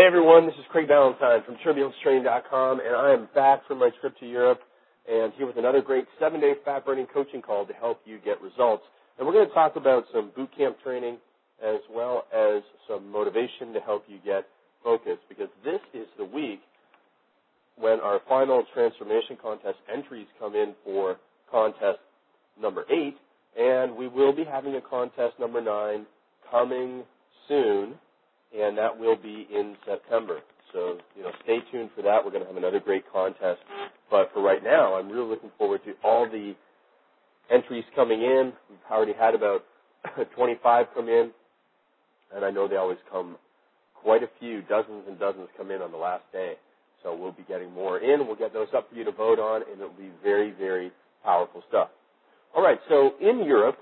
Hey everyone, this is Craig Ballantyne from TurbulenceTraining.com, and I am back from my trip to Europe and here with another great seven-day fat burning coaching call to help you get results. And we're going to talk about some boot camp training as well as some motivation to help you get focused because this is the week when our final transformation contest entries come in for contest number eight, and we will be having a contest number nine coming soon, and that will be in September. So, you know, stay tuned for that. We're going to have another great contest. But for right now, I'm really looking forward to all the entries coming in. We've already had about 25 come in, and I know they always come quite a few, dozens and dozens come in on the last day. So we'll be getting more in. We'll get those up for you to vote on, and it'll be very, very powerful stuff. All right, so in Europe,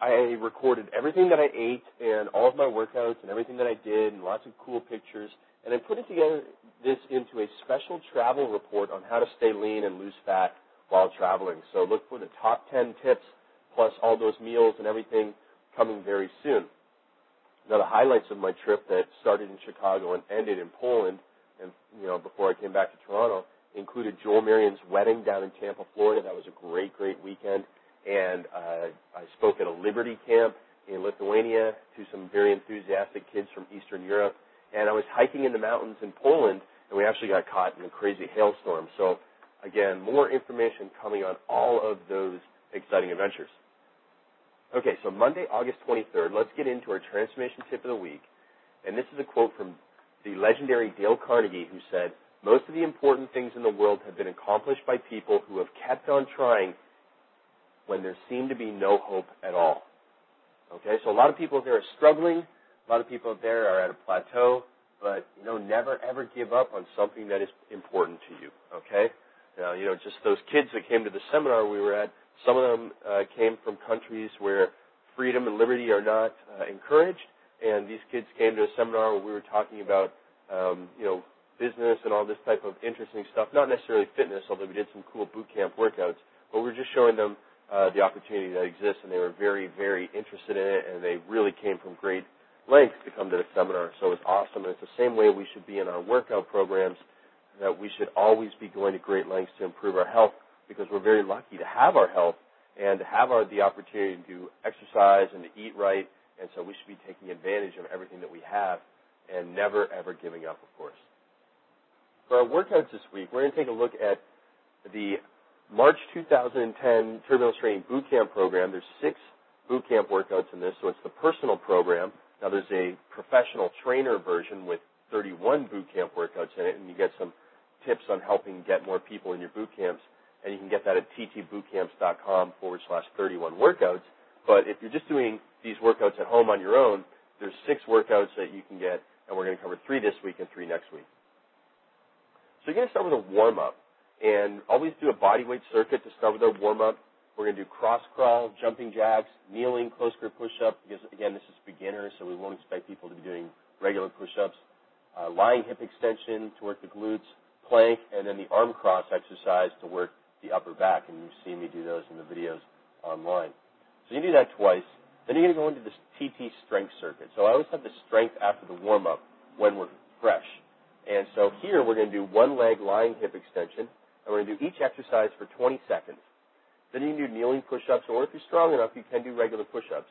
I recorded everything that I ate and all of my workouts and everything that I did and lots of cool pictures. And I'm putting together this into a special travel report on how to stay lean and lose fat while traveling. So look for the top 10 tips plus all those meals and everything coming very soon. Now the highlights of my trip that started in Chicago and ended in Poland and, you know, before I came back to Toronto included Joel Marion's wedding down in Tampa, Florida. That was a great, great weekend. And uh, I spoke at a Liberty camp in Lithuania to some very enthusiastic kids from Eastern Europe. And I was hiking in the mountains in Poland, and we actually got caught in a crazy hailstorm. So, again, more information coming on all of those exciting adventures. Okay, so Monday, August 23rd, let's get into our transformation tip of the week. And this is a quote from the legendary Dale Carnegie, who said, Most of the important things in the world have been accomplished by people who have kept on trying when there seemed to be no hope at all. Okay, so a lot of people there are struggling. A lot of people there are at a plateau, but you know, never ever give up on something that is important to you. Okay, now you know, just those kids that came to the seminar we were at. Some of them uh, came from countries where freedom and liberty are not uh, encouraged, and these kids came to a seminar where we were talking about, um, you know, business and all this type of interesting stuff. Not necessarily fitness, although we did some cool boot camp workouts, but we were just showing them uh, the opportunity that exists, and they were very, very interested in it, and they really came from great lengths to come to the seminar. So it was awesome, and it's the same way we should be in our workout programs, that we should always be going to great lengths to improve our health, because we're very lucky to have our health and to have our, the opportunity to do exercise and to eat right, and so we should be taking advantage of everything that we have and never, ever giving up, of course. For our workouts this week, we're going to take a look at the March 2010 Turbulence Training Bootcamp program. There's six bootcamp workouts in this, so it's the personal program. Now there's a professional trainer version with 31 bootcamp workouts in it, and you get some tips on helping get more people in your boot camps. And you can get that at ttbootcamps.com forward slash 31 workouts. But if you're just doing these workouts at home on your own, there's six workouts that you can get, and we're going to cover three this week and three next week. So you're going to start with a warm up, and always do a body weight circuit to start with our warm up. We're going to do cross crawl, jumping jacks, kneeling, close grip push up, because again, this is beginner, so we won't expect people to be doing regular push ups. Uh, lying hip extension to work the glutes, plank, and then the arm cross exercise to work the upper back, and you've seen me do those in the videos online. So you do that twice. Then you're going to go into this TT strength circuit. So I always have the strength after the warm up when we're fresh. And so here we're going to do one leg lying hip extension, and we're going to do each exercise for 20 seconds. Then you can do kneeling push-ups, or if you're strong enough, you can do regular push-ups.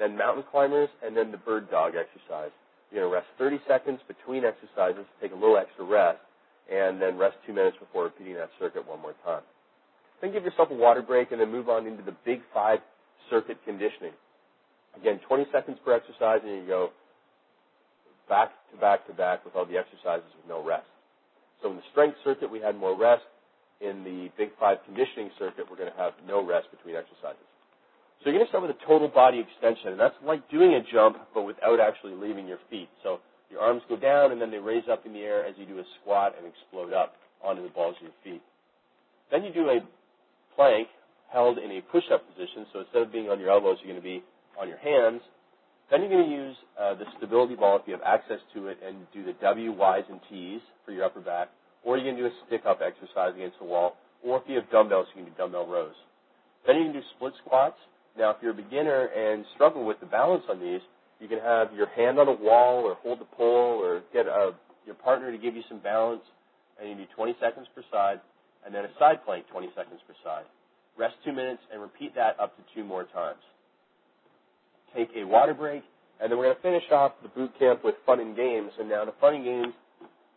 Then mountain climbers, and then the bird dog exercise. You're going to rest 30 seconds between exercises, take a little extra rest, and then rest two minutes before repeating that circuit one more time. Then give yourself a water break, and then move on into the big five circuit conditioning. Again, 20 seconds per exercise, and you go back to back to back with all the exercises with no rest. So in the strength circuit, we had more rest. In the Big Five conditioning circuit, we're going to have no rest between exercises. So you're going to start with a total body extension, and that's like doing a jump, but without actually leaving your feet. So your arms go down, and then they raise up in the air as you do a squat and explode up onto the balls of your feet. Then you do a plank held in a push-up position. So instead of being on your elbows, you're going to be on your hands. Then you're going to use uh, the stability ball if you have access to it and do the W, Ys, and Ts for your upper back. Or you can do a stick-up exercise against the wall. Or if you have dumbbells, you can do dumbbell rows. Then you can do split squats. Now, if you're a beginner and struggle with the balance on these, you can have your hand on a wall or hold the pole or get a your partner to give you some balance, and you do 20 seconds per side, and then a side plank 20 seconds per side. Rest two minutes and repeat that up to two more times. Take a water break, and then we're going to finish off the boot camp with fun and games. And now the fun and games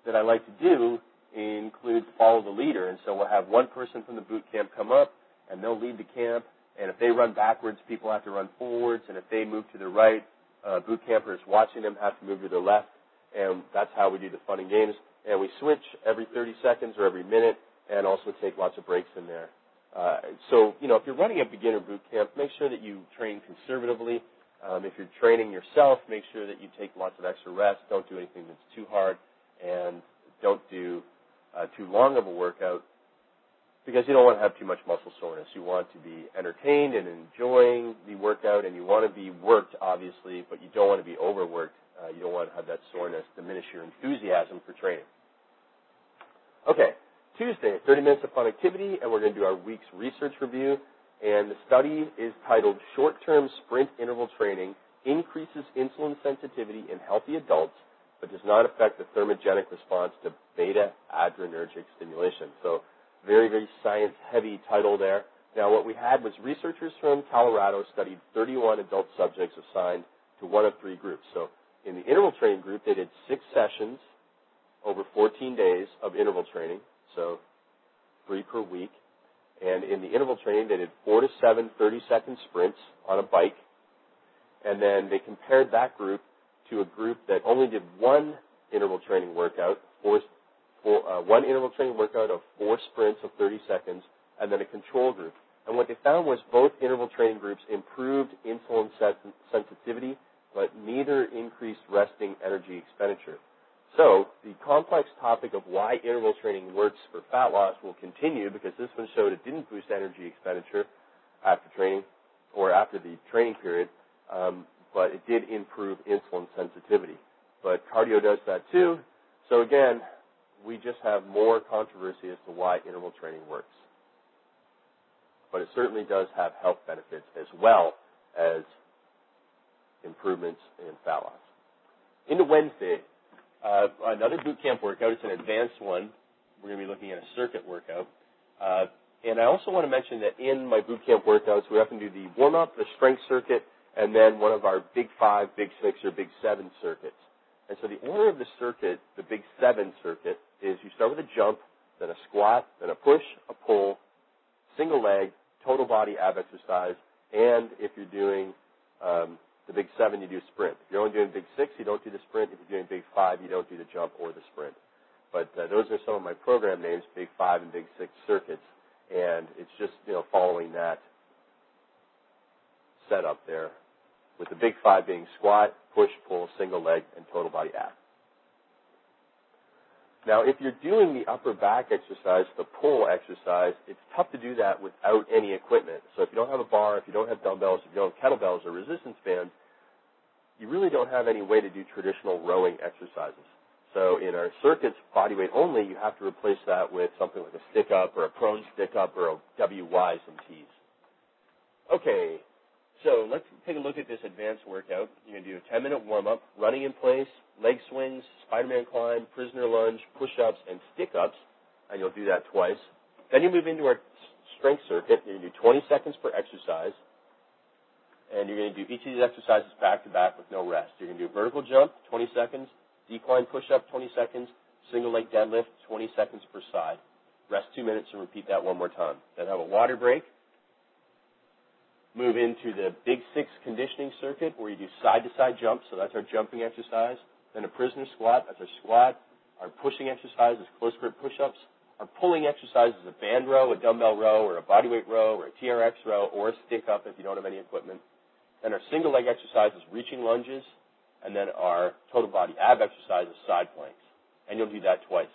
that I like to do include follow the leader. And so we'll have one person from the boot camp come up, and they'll lead the camp. And if they run backwards, people have to run forwards. And if they move to the right, uh, boot campers watching them have to move to the left. And that's how we do the fun and games. And we switch every 30 seconds or every minute, and also take lots of breaks in there. Uh, so, you know, if you're running a beginner boot camp, make sure that you train conservatively. Um, if you're training yourself, make sure that you take lots of extra rest. Don't do anything that's too hard, and don't do uh, too long of a workout because you don't want to have too much muscle soreness. You want to be entertained and enjoying the workout, and you want to be worked, obviously, but you don't want to be overworked. Uh, you don't want to have that soreness diminish your enthusiasm for training. Okay, Tuesday, 30 minutes of fun activity, and we're going to do our week's research review. And the study is titled Short-Term Sprint Interval Training Increases Insulin Sensitivity in Healthy Adults, but does not affect the thermogenic response to beta adrenergic stimulation. So very, very science-heavy title there. Now, what we had was researchers from Colorado studied 31 adult subjects assigned to one of three groups. So in the interval training group, they did six sessions over 14 days of interval training, so three per week. And in the interval training, they did four to seven 30-second sprints on a bike. And then they compared that group to a group that only did one interval training workout, four, four, uh, one interval training workout of four sprints of 30 seconds, and then a control group. And what they found was both interval training groups improved insulin sensitivity, but neither increased resting energy expenditure. So the complex topic of why interval training works for fat loss will continue because this one showed it didn't boost energy expenditure after training or after the training period, um, but it did improve insulin sensitivity. But cardio does that too. So again, we just have more controversy as to why interval training works. But it certainly does have health benefits as well as improvements in fat loss. Into Wednesday, uh, another boot camp workout. It's an advanced one. We're going to be looking at a circuit workout. Uh, and I also want to mention that in my boot camp workouts, we often do the warm up, the strength circuit, and then one of our big five, big six, or big seven circuits. And so the order of the circuit, the big seven circuit, is you start with a jump, then a squat, then a push, a pull, single leg, total body ab exercise, and if you're doing um, the big seven, you do a sprint. If you're only doing big six, you don't do the sprint. If you're doing big five, you don't do the jump or the sprint. But uh, those are some of my program names, big five and big six circuits, and it's just you know following that setup there, with the big five being squat, push, pull, single leg, and total body ab. Now, if you're doing the upper back exercise, the pull exercise, it's tough to do that without any equipment. So if you don't have a bar, if you don't have dumbbells, if you don't have kettlebells or resistance bands, you really don't have any way to do traditional rowing exercises. So in our circuits, body weight only, you have to replace that with something like a stick up or a prone stick up or a WY, some T's. Okay, so let's take a look at this advanced workout. You're going to do a 10 minute warm up, running in place, leg swings, Spider-Man climb, prisoner lunge, push-ups, and stick-ups, and you'll do that twice. Then you move into our strength circuit. You're going to do 20 seconds per exercise, and you're going to do each of these exercises back to back with no rest. You're going to do vertical jump, 20 seconds, decline push-up, 20 seconds, single leg deadlift, 20 seconds per side. Rest two minutes and repeat that one more time. Then have a water break, move into the big six conditioning circuit where you do side to side jumps. So that's our jumping exercise. Then a prisoner squat. That's our squat. Our pushing exercise is close grip push ups. Our pulling exercise is a band row, a dumbbell row, or a bodyweight row, or a TRX row, or a stick up if you don't have any equipment. Then our single leg exercise is reaching lunges. And then our total body ab exercise is side planks. And you'll do that twice.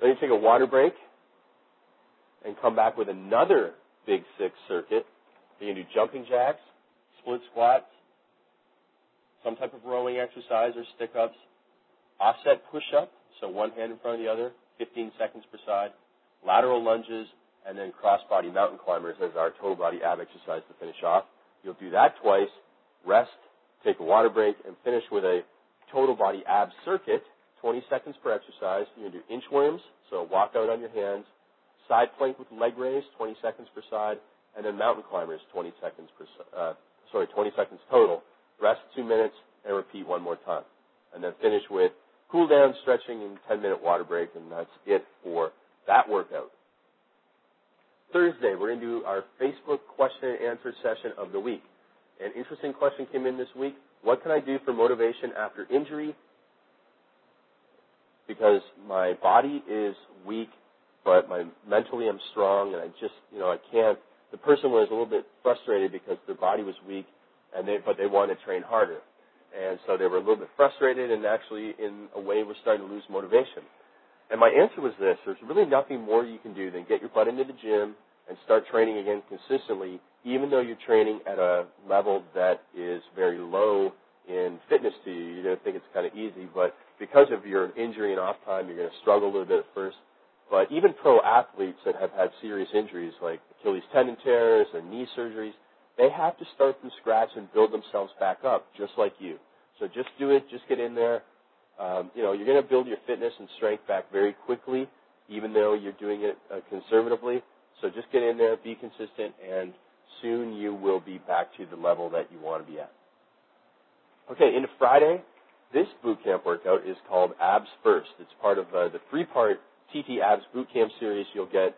Then you take a water break and come back with another Big Six circuit. You can do jumping jacks, split squats, some type of rowing exercise or stick ups, offset push up, so one hand in front of the other, 15 seconds per side, lateral lunges, and then cross body mountain climbers as our total body ab exercise to finish off. You'll do that twice, rest, take a water break, and finish with a total body ab circuit, 20 seconds per exercise. You're going to do inchworms, so walk out on your hands, side plank with leg raise, 20 seconds per side, and then mountain climbers, 20 seconds per, uh, sorry, 20 seconds total. Rest two minutes and repeat one more time. And then finish with cool down, stretching, and 10 minute water break, and that's it for that workout. Thursday, we're going to do our Facebook question and answer session of the week. An interesting question came in this week. What can I do for motivation after injury? Because my body is weak, but my mentally I'm strong, and I just, you know, I can't. The person was a little bit frustrated because their body was weak, and they, but they wanted to train harder, and so they were a little bit frustrated, and actually, in a way, were starting to lose motivation. And my answer was this: There's really nothing more you can do than get your butt into the gym and start training again consistently, even though you're training at a level that is very low in fitness to you. You're going to think it's kind of easy, but because of your injury and off time, you're going to struggle a little bit at first. But even pro athletes that have had serious injuries like Achilles tendon tears and knee surgeries, they have to start from scratch and build themselves back up, just like you. So just do it. Just get in there. Um, you know, you're going to build your fitness and strength back very quickly, even though you're doing it uh, conservatively. So just get in there, be consistent, and soon you will be back to the level that you want to be at. Okay, into Friday, this boot camp workout is called Abs First. It's part of uh, the three-part TT Abs boot camp series you'll get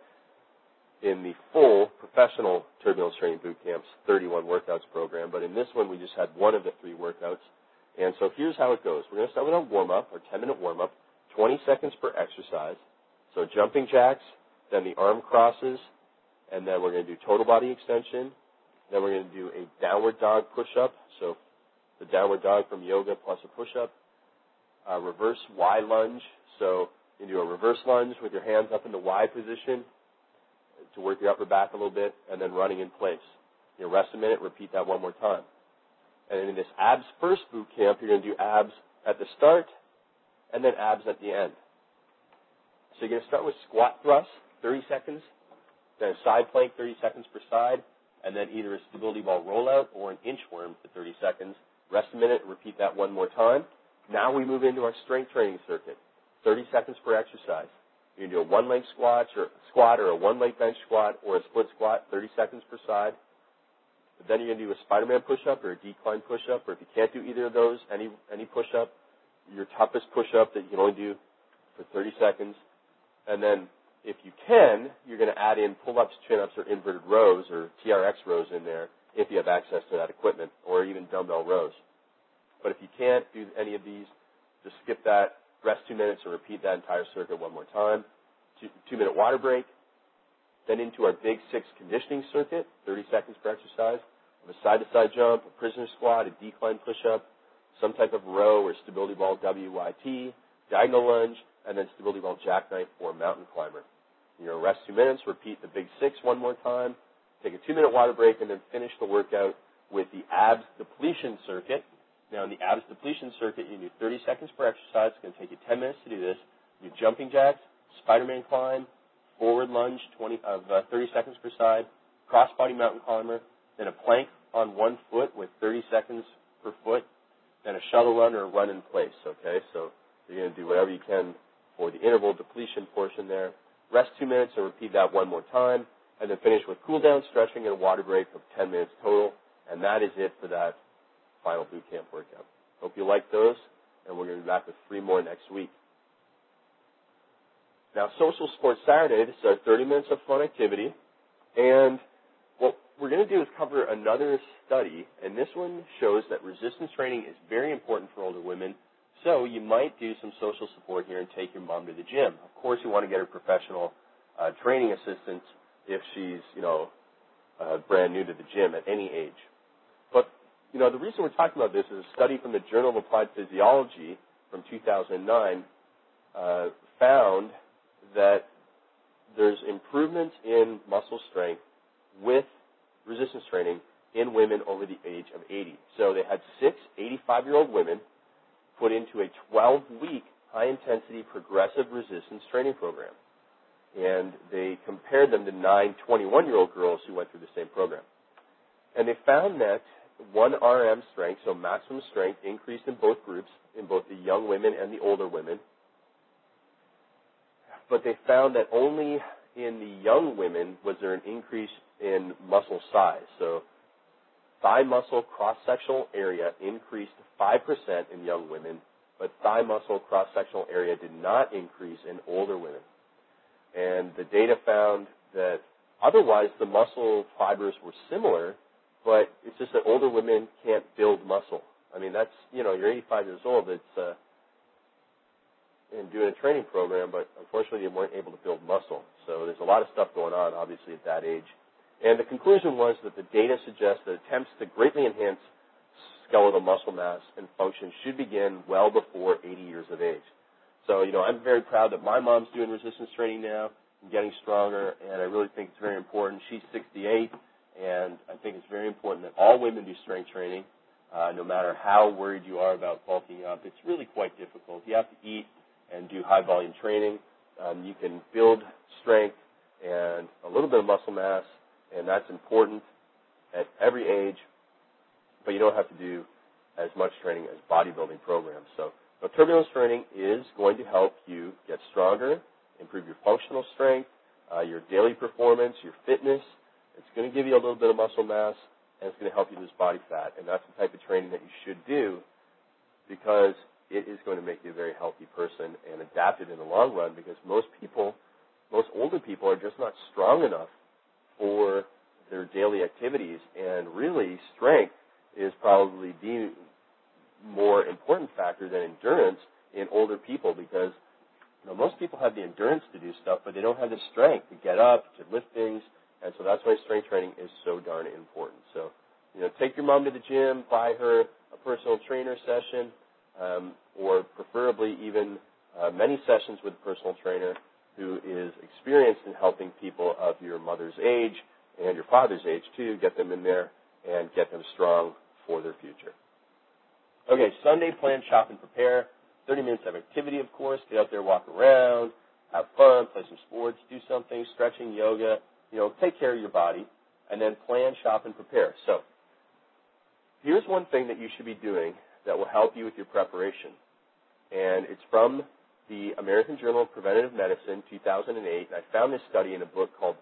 in the full professional turbulence training boot camps 31 workouts program. But in this one, we just had one of the three workouts. And so here's how it goes. We're going to start with a warm up, or 10 minute warm up, 20 seconds per exercise. So jumping jacks, then the arm crosses, and then we're going to do total body extension. Then we're going to do a downward dog push up. So the downward dog from yoga plus a push up. A uh, reverse Y lunge. So do a reverse lunge with your hands up in the Y position to work your upper back a little bit, and then running in place. You know, rest a minute, repeat that one more time. And in this abs first boot camp, you're going to do abs at the start and then abs at the end. So you're going to start with squat thrust, 30 seconds, then a side plank, 30 seconds per side, and then either a stability ball rollout or an inchworm for 30 seconds. Rest a minute, repeat that one more time. Now we move into our strength training circuit, 30 seconds per exercise. You can do a one leg squat or squat or a one leg bench squat or a split squat, 30 seconds per side. But then you're going to do a Spider-Man push-up or a decline push-up, or if you can't do either of those, any any push-up, your toughest push-up that you can only do for 30 seconds. And then if you can, you're going to add in pull-ups, chin-ups, or inverted rows or TRX rows in there if you have access to that equipment, or even dumbbell rows. But if you can't do any of these, just skip that, rest two minutes, and repeat that entire circuit one more time. Two, two minute water break, then into our big six conditioning circuit, 30 seconds per exercise, of a side-to-side jump, a prisoner squat, a decline push-up, some type of row or stability ball WYT, diagonal lunge, and then stability ball jackknife or mountain climber. Going to rest two minutes, repeat the big six one more time, take a two-minute water break, and then finish the workout with the abs depletion circuit. Now, in the abs depletion circuit, you do 30 seconds per exercise. It's going to take you 10 minutes to do this. You do jumping jacks, Spider-Man climb, forward lunge 20, of uh, 30 seconds per side, crossbody mountain climber, then a plank on one foot with 30 seconds per foot, then a shuttle run or a run in place. Okay, so you're going to do whatever you can for the interval depletion portion there. Rest two minutes and repeat that one more time, and then finish with cool down, stretching, and a water break of 10 minutes total. And that is it for that final boot camp workout. Hope you like those, and we're going to be back with three more next week. Now, Social Support Saturday, this is our 30 minutes of fun activity. And what we're going to do is cover another study, and this one shows that resistance training is very important for older women. So you might do some social support here and take your mom to the gym. Of course, you want to get her professional uh, training assistance if she's, you know, uh, brand new to the gym at any age. You know, the reason we're talking about this is a study from the Journal of Applied Physiology from 2009 uh, found that there's improvements in muscle strength with resistance training in women over the age of 80. So they had six 85 year old women put into a 12 week high intensity progressive resistance training program. And they compared them to nine 21 year old girls who went through the same program. And they found that one RM strength, so maximum strength, increased in both groups, in both the young women and the older women. But they found that only in the young women was there an increase in muscle size. So thigh muscle cross-sectional area increased 5% in young women, but thigh muscle cross-sectional area did not increase in older women. And the data found that otherwise the muscle fibers were similar, but it's just that older women can't build muscle. I mean, that's, you know, you're 85 years old, it's, uh, and doing a training program, but unfortunately they weren't able to build muscle. So there's a lot of stuff going on, obviously, at that age. And the conclusion was that the data suggests that attempts to greatly enhance skeletal muscle mass and function should begin well before 80 years of age. So, you know, I'm very proud that my mom's doing resistance training now and getting stronger, and I really think it's very important. She's 68, and I think it's very important that all women do strength training, uh, no matter how worried you are about bulking up. It's really quite difficult. You have to eat and do high volume training. Um, you can build strength and a little bit of muscle mass, and that's important at every age, but you don't have to do as much training as bodybuilding programs. So now, turbulence training is going to help you get stronger, improve your functional strength, uh, your daily performance, your fitness. It's going to give you a little bit of muscle mass, and it's going to help you lose body fat. And that's the type of training that you should do because it is going to make you a very healthy person and adapt it in the long run because most people, most older people are just not strong enough for their daily activities. And really, strength is probably the more important factor than endurance in older people because you most people have the endurance to do stuff, but they don't have the strength to get up, to lift things, and so that's why strength training is so darn important. So, you know, take your mom to the gym, buy her a personal trainer session, um, or preferably even uh, many sessions with a personal trainer who is experienced in helping people of your mother's age and your father's age too, get them in there and get them strong for their future. Okay, Sunday, plan, shop, and prepare. 30 minutes of activity, of course. Get out there, walk around, have fun, play some sports, do something, stretching, yoga. You know, take care of your body. And then plan, shop, and prepare. So, here's one thing that you should be doing that will help you with your preparation. And it's from the American Journal of Preventive Medicine, 2008. And I found this study in a book called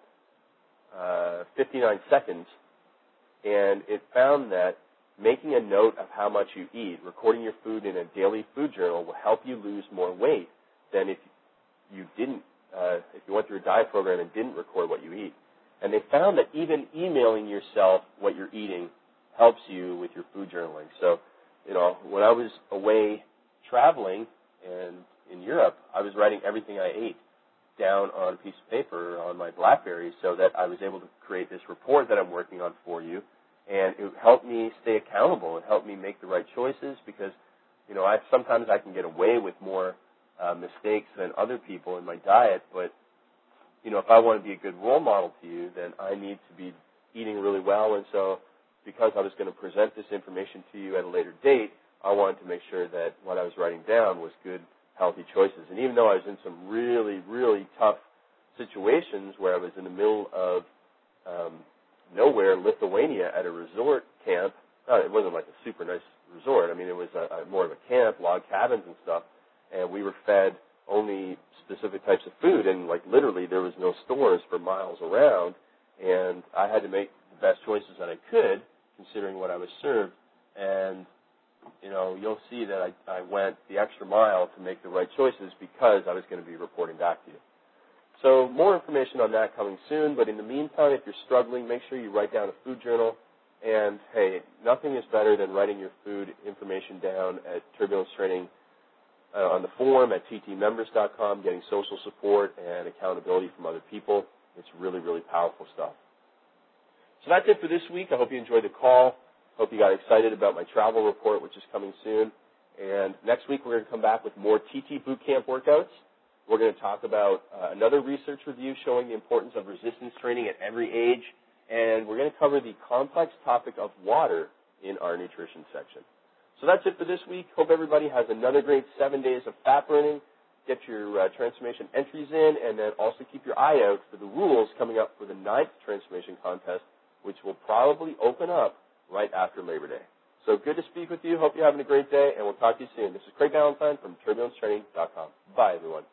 uh, 59 Seconds. And it found that Making a note of how much you eat, recording your food in a daily food journal will help you lose more weight than if you didn't, uh, if you went through a diet program and didn't record what you eat. And they found that even emailing yourself what you're eating helps you with your food journaling. So, you know, when I was away traveling and in Europe, I was writing everything I ate down on a piece of paper on my BlackBerry so that I was able to create this report that I'm working on for you and it helped me stay accountable. It helped me make the right choices because, you know, I sometimes I can get away with more uh, mistakes than other people in my diet. But, you know, if I want to be a good role model to you, then I need to be eating really well. And so, because I was going to present this information to you at a later date, I wanted to make sure that what I was writing down was good, healthy choices. And even though I was in some really, really tough situations where I was in the middle of um, nowhere Lithuania at a resort camp. Uh, it wasn't like a super nice resort. I mean, it was a, a, more of a camp, log cabins and stuff. And we were fed only specific types of food, and like literally there was no stores for miles around. And I had to make the best choices that I could, considering what I was served. And you know, you'll see that I, I went the extra mile to make the right choices because I was going to be reporting back to you. So more information on that coming soon. But in the meantime, if you're struggling, make sure you write down a food journal. And hey, nothing is better than writing your food information down at Turbulence Training uh, on the forum at ttmembers.com, getting social support and accountability from other people. It's really, really powerful stuff. So that's it for this week. I hope you enjoyed the call. Hope you got excited about my travel report, which is coming soon. And next week we're going to come back with more TT Bootcamp workouts. We're going to talk about uh, another research review showing the importance of resistance training at every age, and we're going to cover the complex topic of water in our nutrition section. So that's it for this week. Hope everybody has another great seven days of fat burning. Get your uh, transformation entries in, and then also keep your eye out for the rules coming up for the ninth transformation contest, which will probably open up right after Labor Day. So good to speak with you. Hope you're having a great day, and we'll talk to you soon. This is Craig Ballantyne from TurbulenceTraining.com. Bye, everyone.